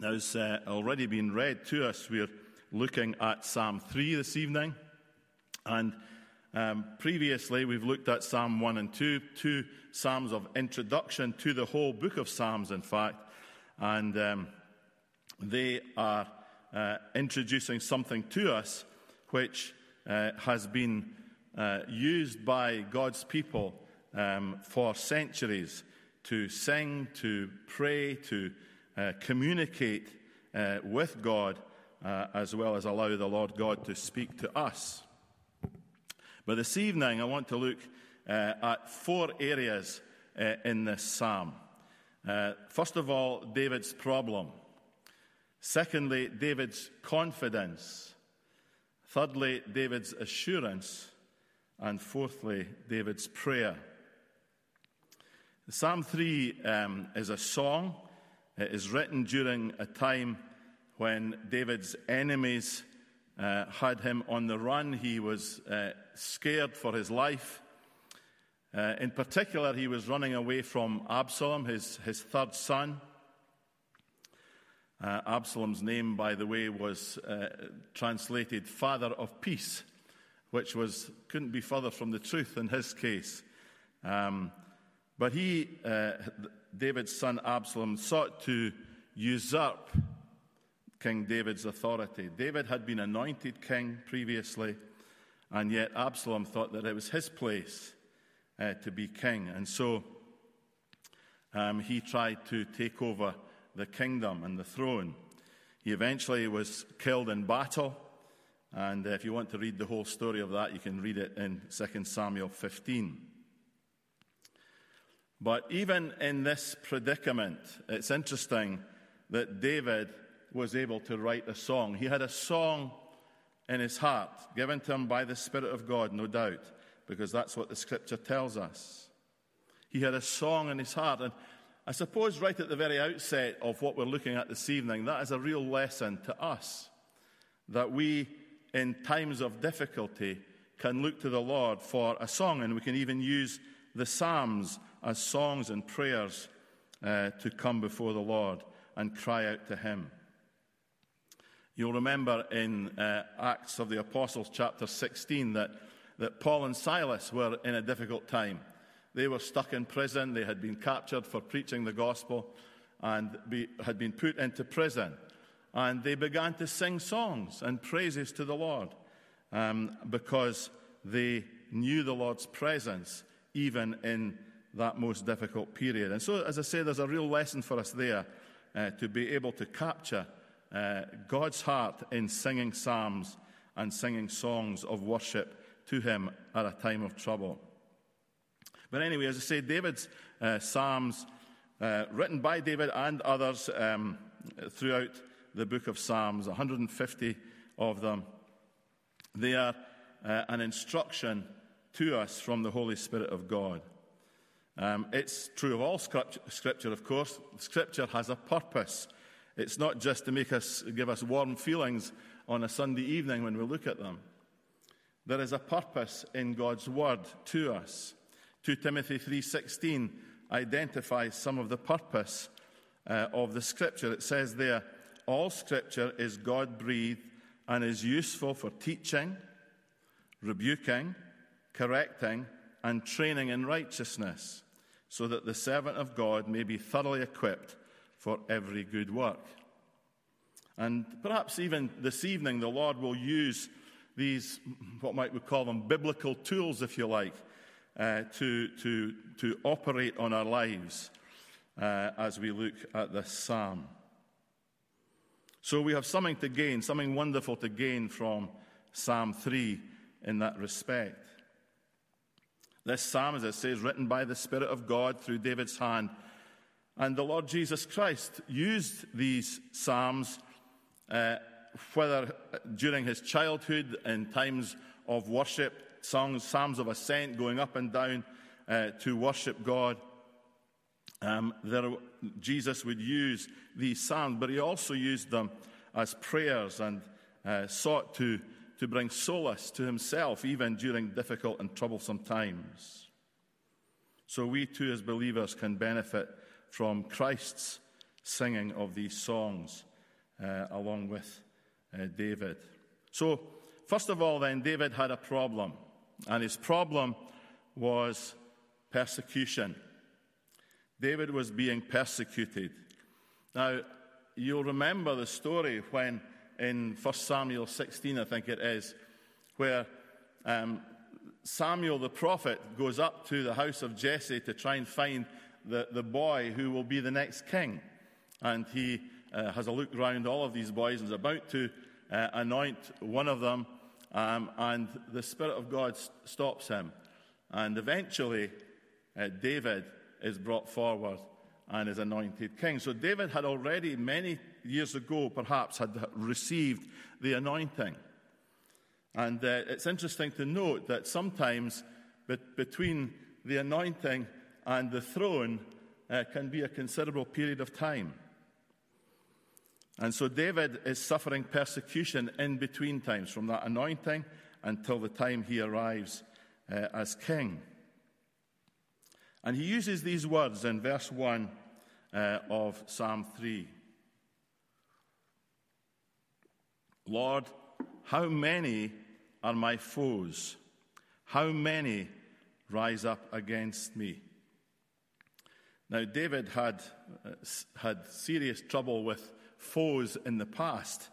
Now, as uh, already been read to us, we're looking at Psalm 3 this evening. And um, previously, we've looked at Psalm 1 and 2, two Psalms of introduction to the whole book of Psalms, in fact. And um, they are uh, introducing something to us which uh, has been uh, used by God's people um, for centuries to sing, to pray, to communicate uh, with God, uh, as well as allow the Lord God to speak to us. But this evening, I want to look uh, at four areas uh, in this psalm. Uh, first of all, David's problem. Secondly, David's confidence. Thirdly, David's assurance. And fourthly, David's prayer. Psalm 3 um, is a song. It is written during a time when David's enemies uh, had him on the run. He was uh, scared for his life. Uh, in particular, he was running away from Absalom, his, his third son. Uh, Absalom's name, by the way, was uh, translated Father of Peace, which was, couldn't be further from the truth in his case. Um, but he, uh, David's son Absalom, sought to usurp King David's authority. David had been anointed king previously, and yet Absalom thought that it was his place uh, to be king. And so um, he tried to take over the kingdom and the throne. He eventually was killed in battle. And if you want to read the whole story of that, you can read it in 2 Samuel 15. But even in this predicament, it's interesting that David was able to write a song. He had a song in his heart, given to him by the Spirit of God, no doubt, because that's what the scripture tells us. He had a song in his heart. And I suppose right at the very outset of what we're looking at this evening, that is a real lesson to us that we, in times of difficulty, can look to the Lord for a song, and we can even use the Psalms as songs and prayers uh, to come before the Lord and cry out to Him. You'll remember in uh, Acts of the Apostles, chapter 16, that, that Paul and Silas were in a difficult time. They were stuck in prison, they had been captured for preaching the gospel, and be, had been put into prison. And they began to sing songs and praises to the Lord um, because they knew the Lord's presence even in that most difficult period. And so, as I say, there's a real lesson for us there uh, to be able to capture uh, God's heart in singing psalms and singing songs of worship to Him at a time of trouble. But anyway, as I say, David's uh, psalms, uh, written by David and others um, throughout the book of Psalms, 150 of them, they are uh, an instruction to us from the Holy Spirit of God. Um, it's true of all scripture, of course. Scripture has a purpose. It's not just to make us give us warm feelings on a Sunday evening when we look at them. There is a purpose in God's word to us. 2 Timothy 3:16 identifies some of the purpose uh, of the scripture. It says there, all scripture is God-breathed and is useful for teaching, rebuking, correcting, and training in righteousness so that the servant of God may be thoroughly equipped for every good work. And perhaps even this evening, the Lord will use these, what might we call them, biblical tools, if you like, uh, to, to, to operate on our lives uh, as we look at this psalm. So we have something to gain, something wonderful to gain from Psalm 3 in that respect. This psalm, as it says, written by the Spirit of God through David's hand. And the Lord Jesus Christ used these psalms, uh, whether during his childhood, in times of worship, songs, psalms of ascent, going up and down uh, to worship God. Um, there, Jesus would use these psalms, but he also used them as prayers and uh, sought to to bring solace to himself, even during difficult and troublesome times. So we too, as believers, can benefit from Christ's singing of these songs uh, along with uh, David. So, first of all, then, David had a problem, and his problem was persecution. David was being persecuted. Now, you'll remember the story when in 1 Samuel 16, I think it is, where um, Samuel the prophet goes up to the house of Jesse to try and find the, the boy who will be the next king. And he uh, has a look around all of these boys and is about to uh, anoint one of them, um, and the Spirit of God stops him. And eventually, uh, David is brought forward and is anointed king. So David had already, many years ago, perhaps, had received the anointing. And uh, it's interesting to note that sometimes be- between the anointing and the throne uh, can be a considerable period of time. And so David is suffering persecution in between times, from that anointing until the time he arrives uh, as king. And he uses these words in verse 1 uh, of Psalm 3 Lord, how many are my foes? How many rise up against me? Now, David had, uh, had serious trouble with foes in the past.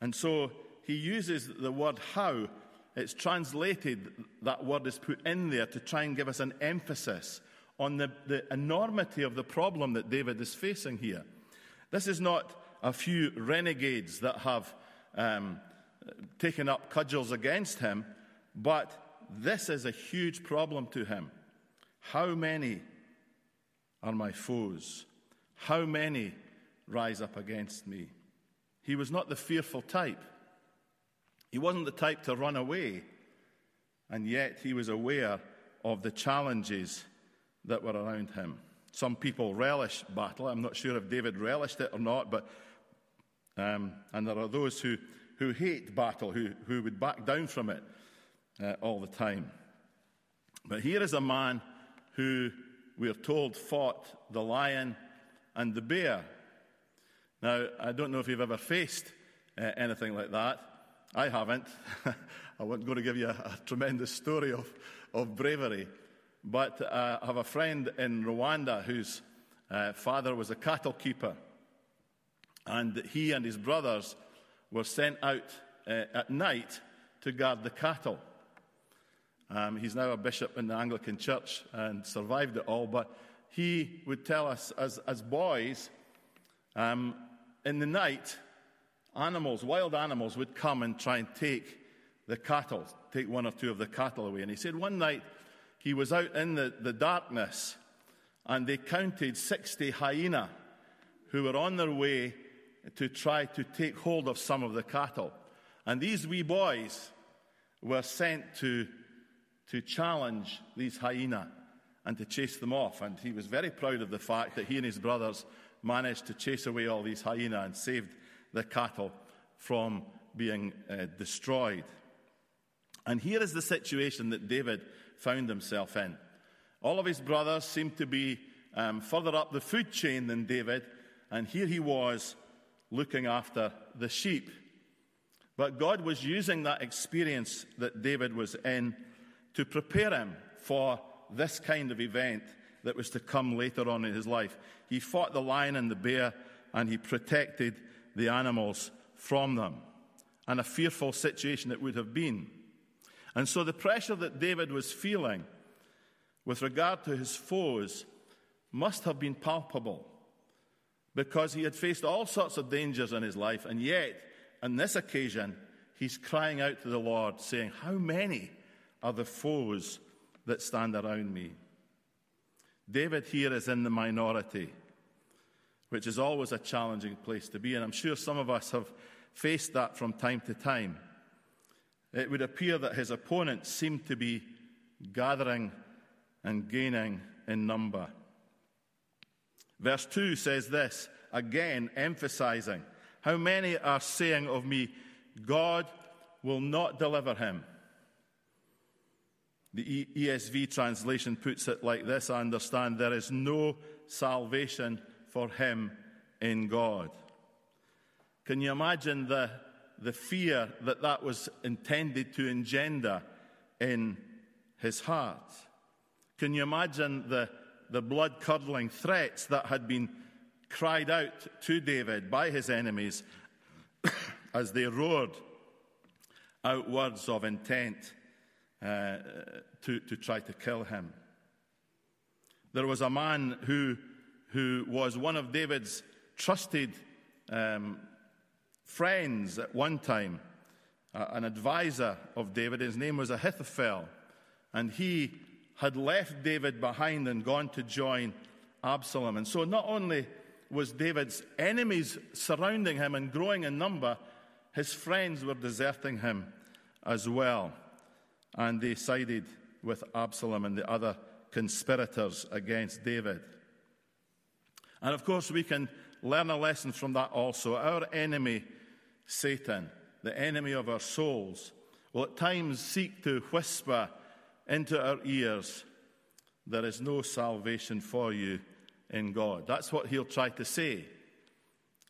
And so he uses the word how. It's translated, that word is put in there to try and give us an emphasis on the, the enormity of the problem that David is facing here. This is not a few renegades that have um, taken up cudgels against him, but this is a huge problem to him. How many are my foes? How many rise up against me? He was not the fearful type. He wasn't the type to run away, and yet he was aware of the challenges that were around him. Some people relish battle. I'm not sure if David relished it or not, but um, and there are those who, who hate battle, who, who would back down from it uh, all the time. But here is a man who we are told fought the lion and the bear. Now, I don't know if you've ever faced uh, anything like that. I haven't. I wasn't going to give you a, a tremendous story of, of bravery. But uh, I have a friend in Rwanda whose uh, father was a cattle keeper. And he and his brothers were sent out uh, at night to guard the cattle. Um, he's now a bishop in the Anglican Church and survived it all, but he would tell us as, as boys, um, in the night, animals, wild animals, would come and try and take the cattle, take one or two of the cattle away. And he said one night he was out in the, the darkness and they counted 60 hyena who were on their way to try to take hold of some of the cattle. And these wee boys were sent to, to challenge these hyena and to chase them off. And he was very proud of the fact that he and his brothers managed to chase away all these hyena and saved the cattle from being uh, destroyed. And here is the situation that David found himself in. All of his brothers seemed to be um, further up the food chain than David, and here he was looking after the sheep. But God was using that experience that David was in to prepare him for this kind of event that was to come later on in his life. He fought the lion and the bear, and he protected the animals from them. And a fearful situation it would have been. And so the pressure that David was feeling with regard to his foes must have been palpable because he had faced all sorts of dangers in his life, and yet, on this occasion, he's crying out to the Lord, saying, How many are the foes that stand around me? David here is in the minority, which is always a challenging place to be, and I'm sure some of us have faced that from time to time. It would appear that his opponents seemed to be gathering and gaining in number. Verse 2 says this, again emphasizing, How many are saying of me, God will not deliver him? The ESV translation puts it like this I understand there is no salvation for him in God. Can you imagine the, the fear that that was intended to engender in his heart? Can you imagine the, the blood curdling threats that had been cried out to David by his enemies as they roared out words of intent uh, to, to try to kill him? There was a man who, who was one of David's trusted um, friends at one time, uh, an advisor of David. His name was Ahithophel. And he had left David behind and gone to join Absalom. And so not only was David's enemies surrounding him and growing in number, his friends were deserting him as well. And they sided with Absalom and the other conspirators against David. And of course, we can learn a lesson from that also. Our enemy, Satan, the enemy of our souls, will at times seek to whisper into our ears, There is no salvation for you in God. That's what he'll try to say.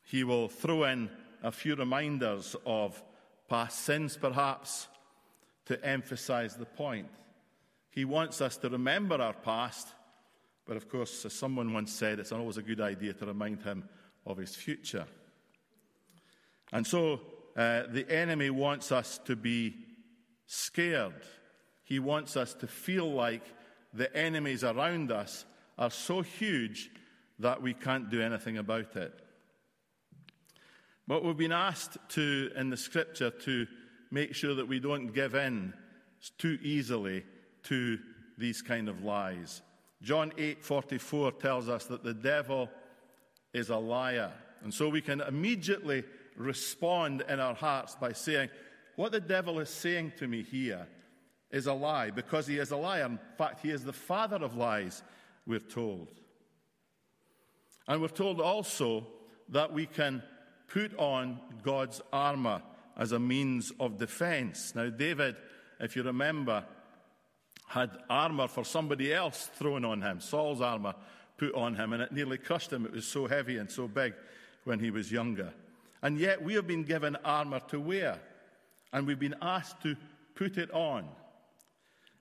He will throw in a few reminders of past sins, perhaps, to emphasize the point. He wants us to remember our past, but of course, as someone once said, it's always a good idea to remind him of his future. And so uh, the enemy wants us to be scared. He wants us to feel like the enemies around us are so huge that we can't do anything about it. But we've been asked to, in the scripture, to make sure that we don't give in too easily to these kind of lies. John 8:44 tells us that the devil is a liar. And so we can immediately respond in our hearts by saying, What the devil is saying to me here is a lie, because he is a liar. In fact, he is the father of lies, we're told. And we're told also that we can put on God's armor as a means of defense. Now, David, if you remember, had armor for somebody else thrown on him, Saul's armor put on him, and it nearly crushed him. It was so heavy and so big when he was younger. And yet we have been given armor to wear, and we've been asked to put it on.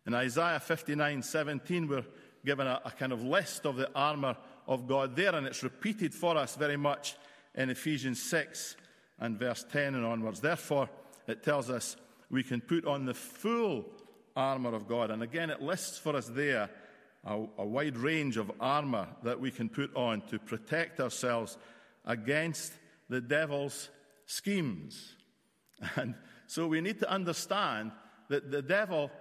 In Isaiah 59 17, we're given a, a kind of list of the armor of God there, and it's repeated for us very much in Ephesians 6 and verse 10 and onwards. Therefore, it tells us we can put on the full armor of God. And again, it lists for us there a, a wide range of armor that we can put on to protect ourselves against the devil's schemes. And so we need to understand that the devil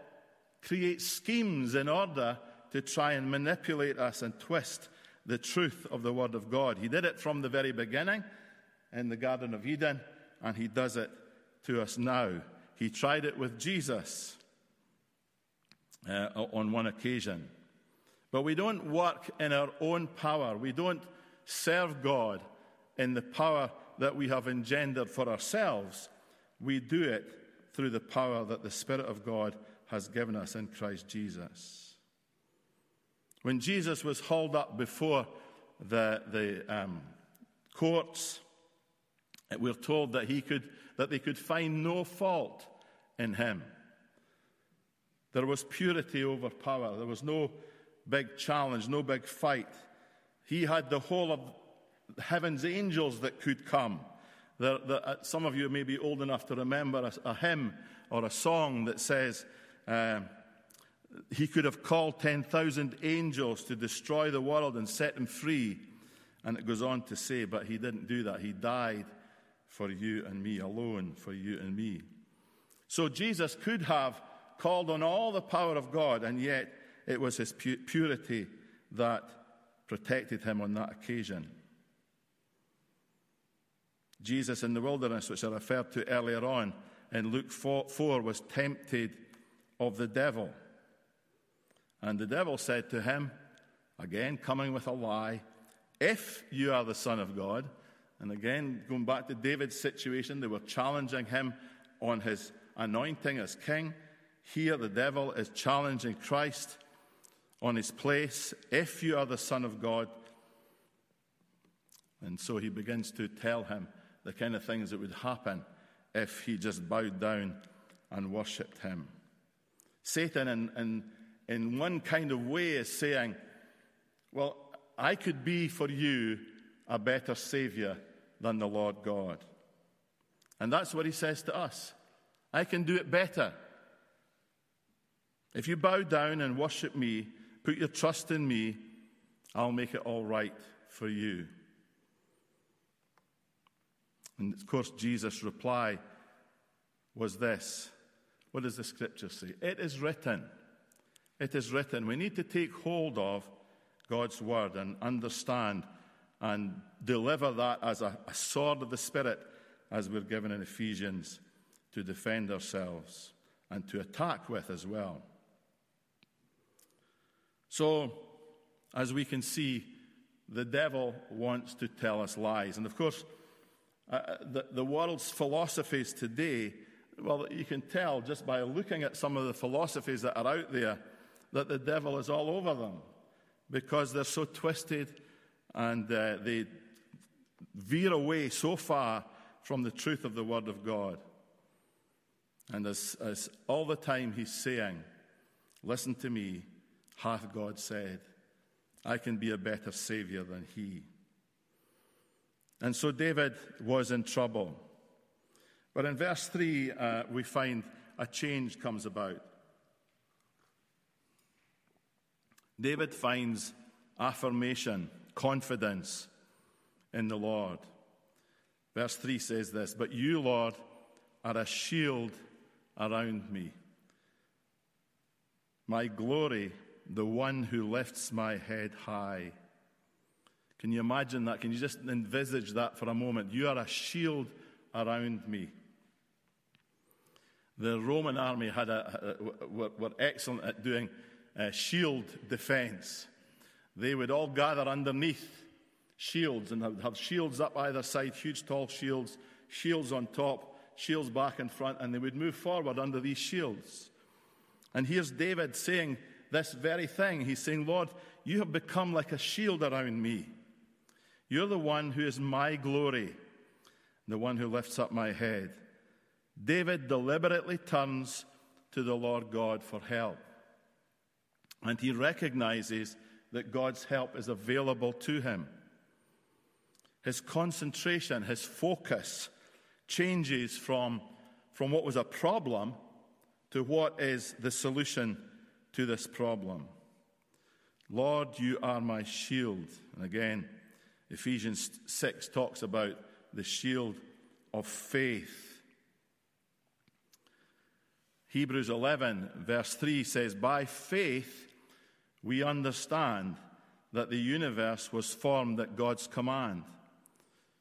creates schemes in order to try and manipulate us and twist the truth of the Word of God. He did it from the very beginning in the Garden of Eden, and he does it to us now. He tried it with Jesus uh, on one occasion. But we don't work in our own power. We don't serve God in the power that we have engendered for ourselves. We do it through the power that the Spirit of God has given us in Christ Jesus. When Jesus was hauled up before the, the um, courts, we're told that, he could, that they could find no fault in him. There was purity over power. There was no big challenge, no big fight. He had the whole of heaven's angels that could come. There, there, uh, some of you may be old enough to remember a, a hymn or a song that says, uh, He could have called 10,000 angels to destroy the world and set him free. And it goes on to say, but he didn't do that. He died for you and me, alone for you and me. So Jesus could have called on all the power of God, and yet it was his pu- purity that protected him on that occasion. Jesus in the wilderness, which I referred to earlier on in Luke 4, 4, was tempted of the devil. And the devil said to him, again coming with a lie, If you are the Son of God, and again going back to David's situation, they were challenging him on his anointing as king. Here, the devil is challenging Christ on his place. If you are the Son of God, And so he begins to tell him the kind of things that would happen if he just bowed down and worshipped him. Satan, in, in, in one kind of way, is saying, Well, I could be for you a better Savior than the Lord God. And that's what he says to us. I can do it better. If you bow down and worship me, put your trust in me, I'll make it all right for you. And of course, Jesus' reply was this What does the scripture say? It is written. It is written. We need to take hold of God's word and understand and deliver that as a, a sword of the Spirit, as we're given in Ephesians, to defend ourselves and to attack with as well. So, as we can see, the devil wants to tell us lies. And of course, uh, uh, the, the world's philosophies today, well, you can tell just by looking at some of the philosophies that are out there that the devil is all over them because they're so twisted and uh, they veer away so far from the truth of the Word of God. And as, as all the time he's saying, Listen to me, hath God said, I can be a better Savior than he. And so David was in trouble. But in verse 3, uh, we find a change comes about. David finds affirmation, confidence in the Lord. Verse 3 says this But you, Lord, are a shield around me, my glory, the one who lifts my head high. Can you imagine that? Can you just envisage that for a moment? You are a shield around me. The Roman army had a, were, were, excellent at doing uh, shield defense. They would all gather underneath shields and have, have shields up either side, huge tall shields, shields on top, shields back and front, and they would move forward under these shields. And here's David saying this very thing. He's saying, Lord, you have become like a shield around me. You're the one who is my glory, the one who lifts up my head. David deliberately turns to the Lord God for help. And he recognizes that God's help is available to him. His concentration, his focus changes from, from what was a problem to what is the solution to this problem. Lord, you are my shield. And again, Ephesians 6 talks about the shield of faith. Hebrews 11, verse 3 says, By faith we understand that the universe was formed at God's command,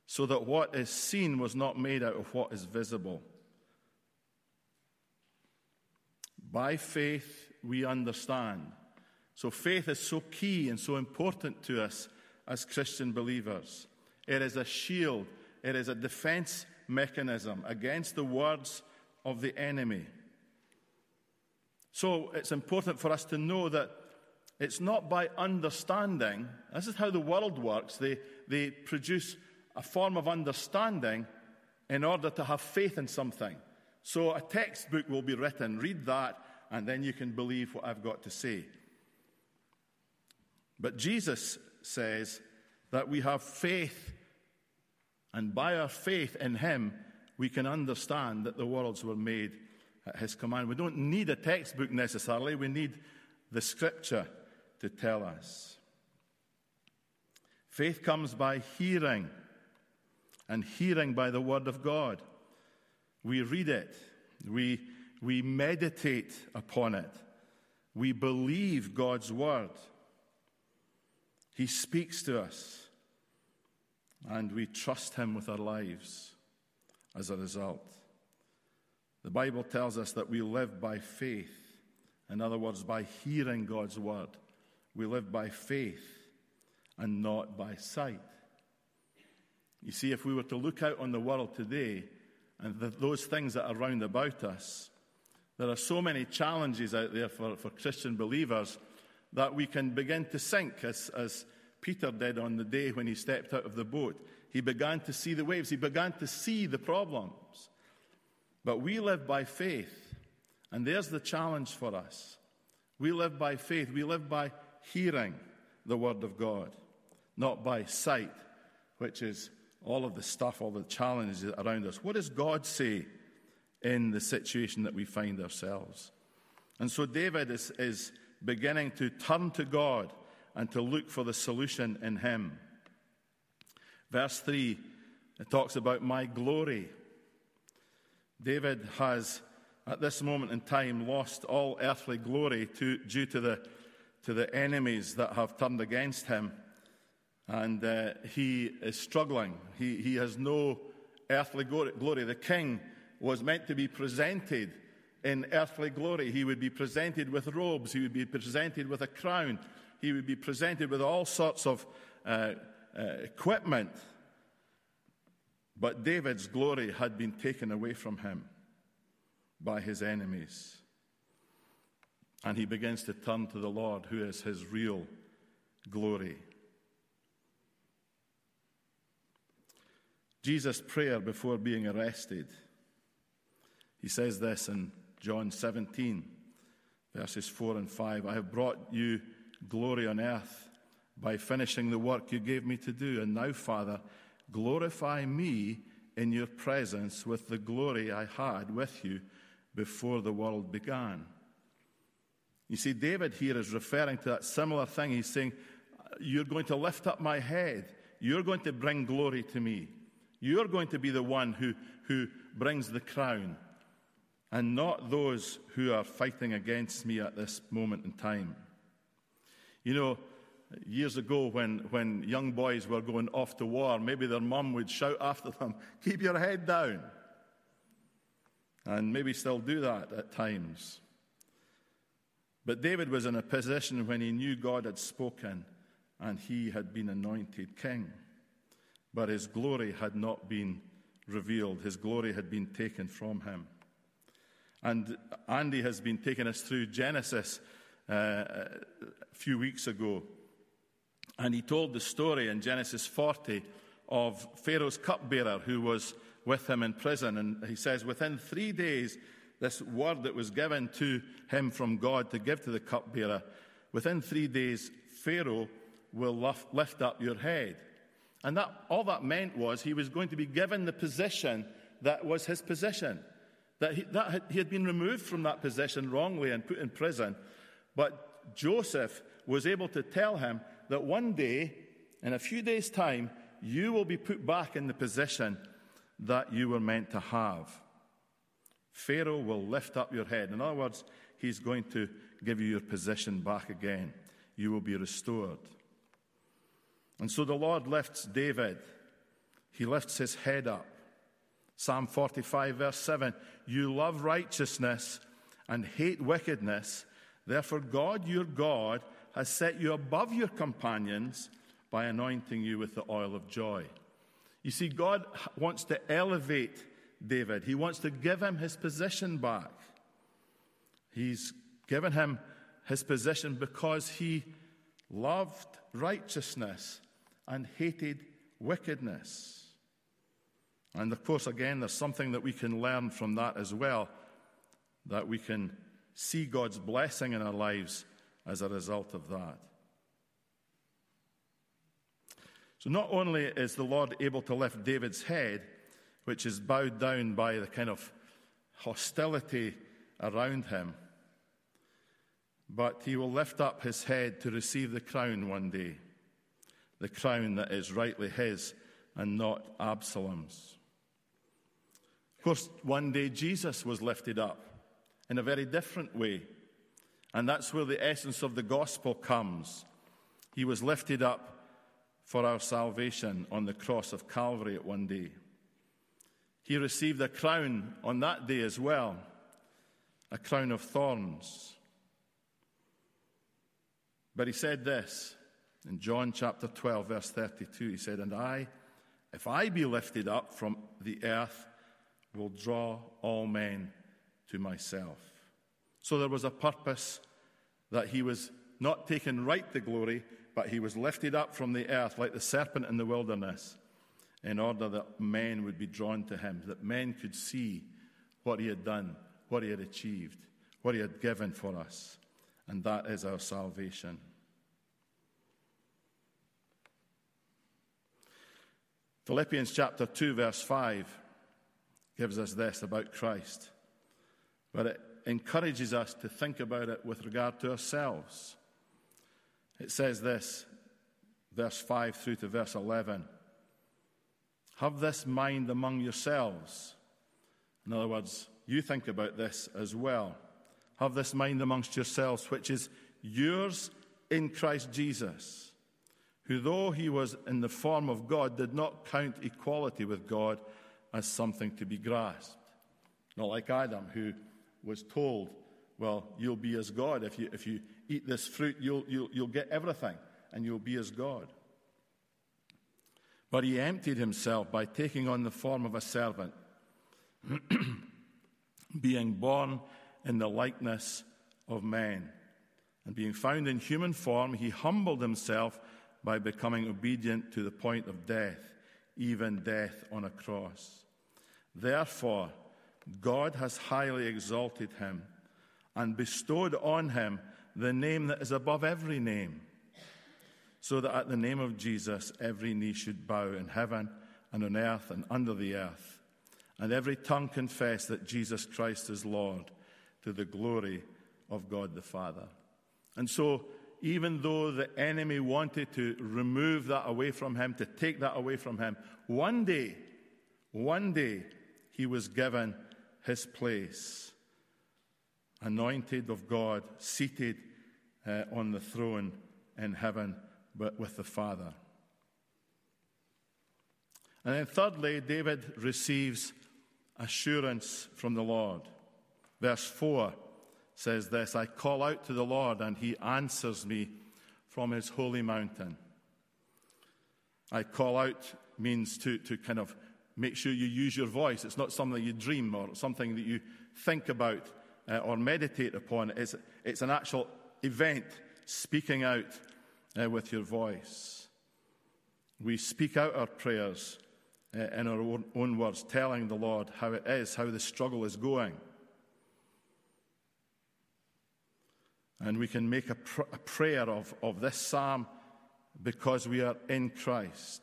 so that what is seen was not made out of what is visible. By faith we understand. So faith is so key and so important to us as Christian believers. It is a shield, it is a defense mechanism against the words of the enemy. So it's important for us to know that it's not by understanding, this is how the world works. They, they produce a form of understanding in order to have faith in something. So a textbook will be written, read that, and then you can believe what I've got to say. But Jesus says that we have faith, and by our faith in Him, we can understand that the worlds were made at His command. We don't need a textbook necessarily, we need the Scripture to tell us. Faith comes by hearing, and hearing by the Word of God. We read it, we, we meditate upon it, we believe God's Word. He speaks to us, and we trust Him with our lives as a result. The Bible tells us that we live by faith. In other words, by hearing God's word. We live by faith and not by sight. You see, if we were to look out on the world today and the, those things that are round about us, there are so many challenges out there for, for Christian believers that we can begin to sink as, as Peter did on the day when he stepped out of the boat. He began to see the waves, he began to see the problems. But we live by faith, and there's the challenge for us. We live by faith, we live by hearing the Word of God, not by sight, which is all of the stuff, all the challenges around us. What does God say in the situation that we find ourselves? And so David is, is beginning to turn to God and to look for the solution in Him. Verse 3, it talks about my glory. David has, at this moment in time, lost all earthly glory to, due to the, to the enemies that have turned against him. And uh, he is struggling. He, he has no earthly glory. The king was meant to be presented in earthly glory. He would be presented with robes, he would be presented with a crown, he would be presented with all sorts of uh, uh, equipment. But David's glory had been taken away from him by his enemies. And he begins to turn to the Lord, who is his real glory. Jesus' prayer before being arrested. He says this in John 17, verses 4 and 5 I have brought you glory on earth by finishing the work you gave me to do. And now, Father, glorify me in your presence with the glory I had with you before the world began. You see, David here is referring to that similar thing. He's saying, You're going to lift up my head. You're going to bring glory to me. You're going to be the one who, who brings the crown, and not those who are fighting against me at this moment in time. You know, years ago when, when young boys were going off to war, maybe their mum would shout after them, Keep your head down. And maybe still do that at times. But David was in a position when he knew God had spoken and he had been anointed king. But his glory had not been revealed, his glory had been taken from him. And Andy has been taking us through Genesis uh, a few weeks ago. And he told the story in Genesis 40 of Pharaoh's cupbearer who was with him in prison. And he says, within three days, this word that was given to him from God to give to the cupbearer, within three days, Pharaoh will lift up your head. And that, all that meant was he was going to be given the position that was his position. That he, that he had been removed from that position wrongly and put in prison. But Joseph was able to tell him that one day, in a few days' time, you will be put back in the position that you were meant to have. Pharaoh will lift up your head. In other words, he's going to give you your position back again. You will be restored. And so the Lord lifts David. He lifts his head up. Psalm 45, verse 7 You love righteousness and hate wickedness. Therefore, God your God has set you above your companions by anointing you with the oil of joy. You see, God wants to elevate David, He wants to give him his position back. He's given him his position because he loved righteousness and hated wickedness. And of course, again, there's something that we can learn from that as well that we can see God's blessing in our lives as a result of that. So, not only is the Lord able to lift David's head, which is bowed down by the kind of hostility around him, but he will lift up his head to receive the crown one day, the crown that is rightly his and not Absalom's. Of course, one day Jesus was lifted up in a very different way. And that's where the essence of the gospel comes. He was lifted up for our salvation on the cross of Calvary at one day. He received a crown on that day as well, a crown of thorns. But he said this in John chapter 12, verse 32. He said, And I, if I be lifted up from the earth, will draw all men to myself. So there was a purpose that he was not taken right to glory, but he was lifted up from the earth like the serpent in the wilderness, in order that men would be drawn to him, that men could see what he had done, what he had achieved, what he had given for us. And that is our salvation. Philippians chapter 2, verse 5 gives us this about Christ, but it encourages us to think about it with regard to ourselves. It says this, verse 5 through to verse 11 Have this mind among yourselves. In other words, you think about this as well. Have this mind amongst yourselves, which is yours in Christ Jesus, who, though he was in the form of God, did not count equality with God as something to be grasped. Not like Adam, who was told, Well, you'll be as God. If you, if you eat this fruit, you'll, you'll, you'll get everything, and you'll be as God. But he emptied himself by taking on the form of a servant, being born in the likeness of men. And being found in human form, he humbled himself by becoming obedient to the point of death, even death on a cross. Therefore, God has highly exalted him and bestowed on him the name that is above every name, so that at the name of Jesus every knee should bow in heaven and on earth and under the earth, and every tongue confess that Jesus Christ is Lord to the glory of God the Father. And so, even though the enemy wanted to remove that away from him, to take that away from him, one day, one day, he was given his place, anointed of God, seated uh, on the throne in heaven but with the Father. And then, thirdly, David receives assurance from the Lord. Verse 4 says this I call out to the Lord, and he answers me from his holy mountain. I call out means to, to kind of make sure you use your voice. It's not something you dream or something that you think about uh, or meditate upon. It's, it's an actual event, speaking out uh, with your voice. We speak out our prayers uh, in our own, own words, telling the Lord how it is, how the struggle is going. And we can make a, pr- a prayer of, of this psalm because we are in Christ.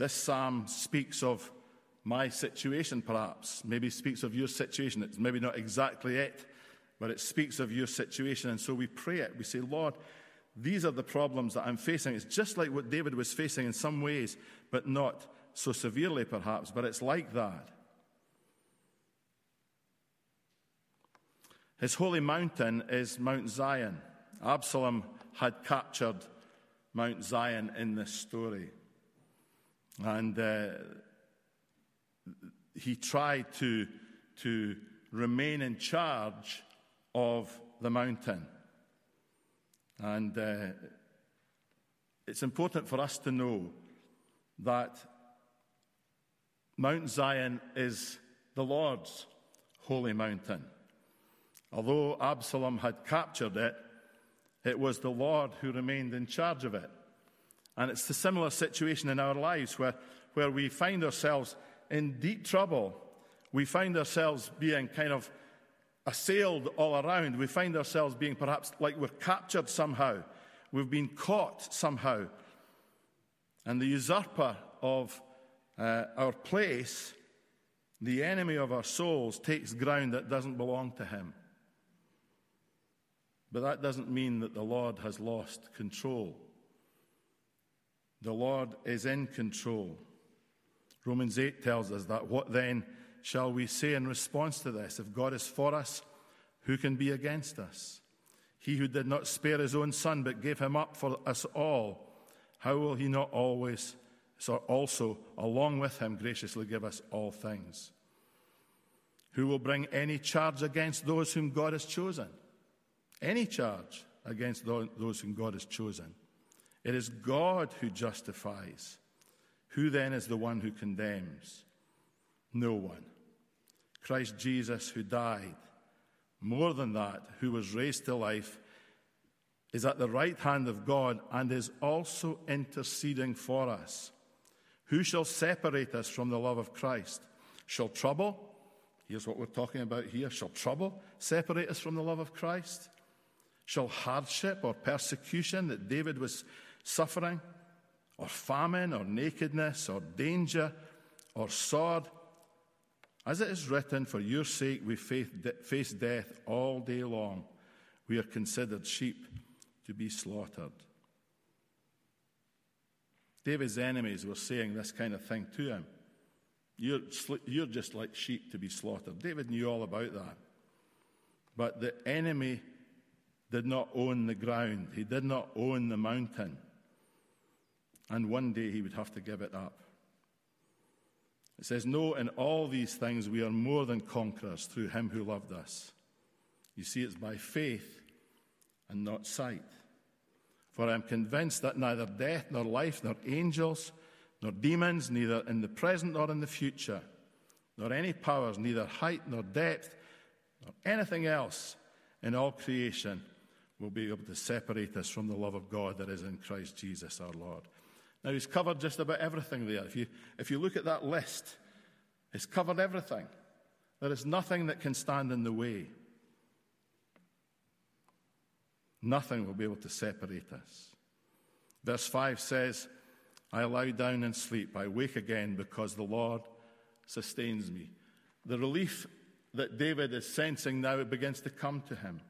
This psalm speaks of my situation, perhaps, maybe speaks of your situation. It's maybe not exactly it, but it speaks of your situation. And so we pray it. We say, Lord, these are the problems that I'm facing. It's just like what David was facing in some ways, but not so severely, perhaps, but it's like that. His holy mountain is Mount Zion. Absalom had captured Mount Zion in this story. And uh, he tried to, to remain in charge of the mountain. And uh, it's important for us to know that Mount Zion is the Lord's holy mountain. Although Absalom had captured it, it was the Lord who remained in charge of it. And it's the similar situation in our lives where, where we find ourselves in deep trouble. We find ourselves being kind of assailed all around. We find ourselves being perhaps like we're captured somehow. We've been caught somehow. And the usurper of uh, our place, the enemy of our souls, takes ground that doesn't belong to him. But that doesn't mean that the Lord has lost control. The Lord is in control. Romans 8 tells us that. What then shall we say in response to this? If God is for us, who can be against us? He who did not spare his own son, but gave him up for us all, how will he not always, so also, along with him, graciously give us all things? Who will bring any charge against those whom God has chosen? Any charge against those whom God has chosen. It is God who justifies. Who then is the one who condemns? No one. Christ Jesus, who died, more than that, who was raised to life, is at the right hand of God and is also interceding for us. Who shall separate us from the love of Christ? Shall trouble, here's what we're talking about here, shall trouble separate us from the love of Christ? Shall hardship or persecution that David was suffering, or famine, or nakedness, or danger, or sword? As it is written, For your sake we face death all day long. We are considered sheep to be slaughtered. David's enemies were saying this kind of thing to him. You're, you're just like sheep to be slaughtered. David knew all about that. But the enemy did not own the ground, he did not own the mountain. And one day he would have to give it up. It says, No, in all these things we are more than conquerors through him who loved us. You see, it's by faith and not sight. For I am convinced that neither death, nor life, nor angels, nor demons, neither in the present nor in the future, nor any powers, neither height nor depth, nor anything else in all creation will be able to separate us from the love of God that is in Christ Jesus our Lord. Now, he's covered just about everything there. If you, if you look at that list, he's covered everything. There is nothing that can stand in the way. Nothing will be able to separate us. Verse 5 says, I lie down and sleep. I wake again because the Lord sustains me. The relief that David is sensing now, begins to come to him.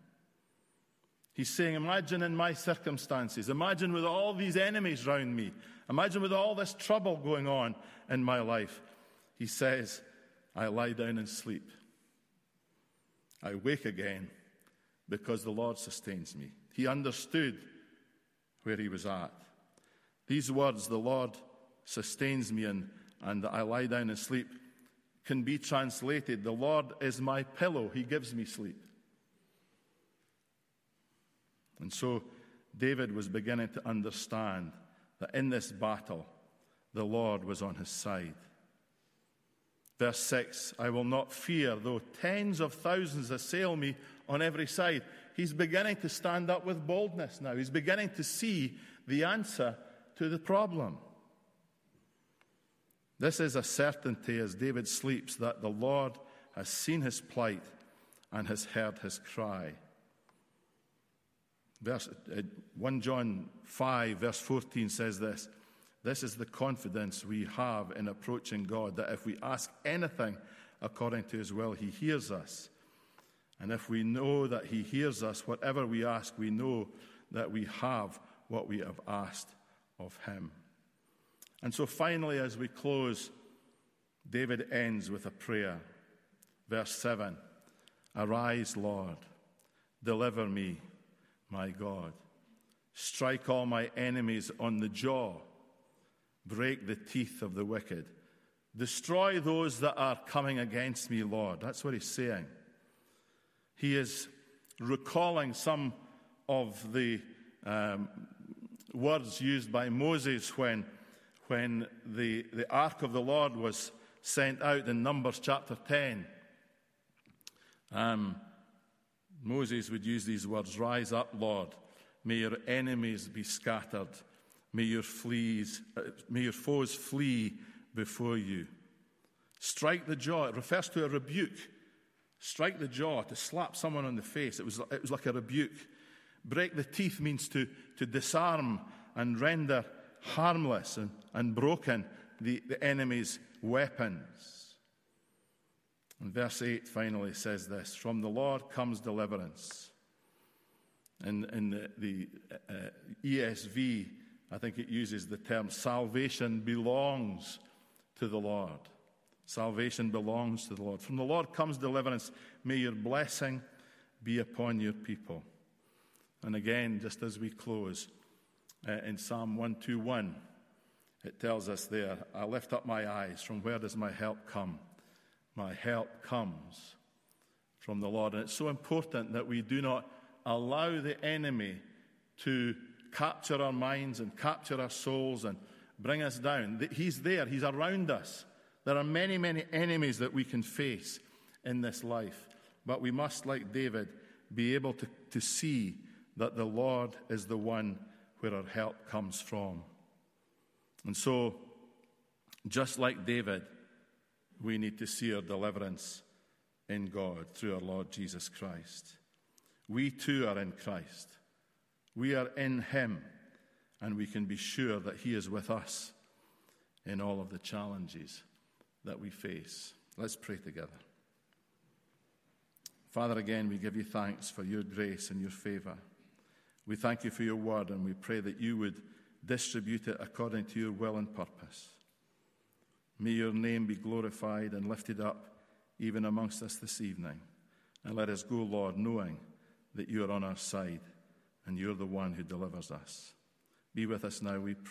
He's saying, Imagine in my circumstances. Imagine with all these enemies round me. Imagine with all this trouble going on in my life. He says, I lie down and sleep. I wake again because the Lord sustains me. He understood where he was at. These words, the Lord sustains me and, and I lie down and sleep, can be translated, the Lord is my pillow, he gives me sleep. And so David was beginning to understand that in this battle, the Lord was on his side. Verse 6 I will not fear, though tens of thousands assail me on every side. He's beginning to stand up with boldness now. He's beginning to see the answer to the problem. This is a certainty as David sleeps that the Lord has seen his plight and has heard his cry. Verse, uh, 1 John 5, verse 14 says this This is the confidence we have in approaching God, that if we ask anything according to his will, he hears us. And if we know that he hears us, whatever we ask, we know that we have what we have asked of him. And so finally, as we close, David ends with a prayer. Verse 7 Arise, Lord, deliver me my God. Strike all my enemies on the jaw. Break the teeth of the wicked. Destroy those that are coming against me, Lord. That's what he's saying. He is recalling some of the um, words used by Moses when, when the, the ark of the Lord was sent out in Numbers chapter 10. Um, Moses would use these words Rise up, Lord. May your enemies be scattered. May your, fleas, uh, may your foes flee before you. Strike the jaw. It refers to a rebuke. Strike the jaw, to slap someone on the face. It was, it was like a rebuke. Break the teeth means to, to disarm and render harmless and, and broken the, the enemy's weapons. And verse 8 finally says this From the Lord comes deliverance. In, in the, the uh, ESV, I think it uses the term salvation belongs to the Lord. Salvation belongs to the Lord. From the Lord comes deliverance. May your blessing be upon your people. And again, just as we close, uh, in Psalm 121, it tells us there, I lift up my eyes. From where does my help come? My help comes from the Lord. And it's so important that we do not allow the enemy to capture our minds and capture our souls and bring us down. He's there, He's around us. There are many, many enemies that we can face in this life. But we must, like David, be able to, to see that the Lord is the one where our help comes from. And so, just like David, we need to see our deliverance in God through our Lord Jesus Christ. We too are in Christ. We are in Him, and we can be sure that He is with us in all of the challenges that we face. Let's pray together. Father, again, we give you thanks for your grace and your favor. We thank you for your word, and we pray that you would distribute it according to your will and purpose. May your name be glorified and lifted up even amongst us this evening. And let us go, Lord, knowing that you are on our side and you're the one who delivers us. Be with us now, we pray.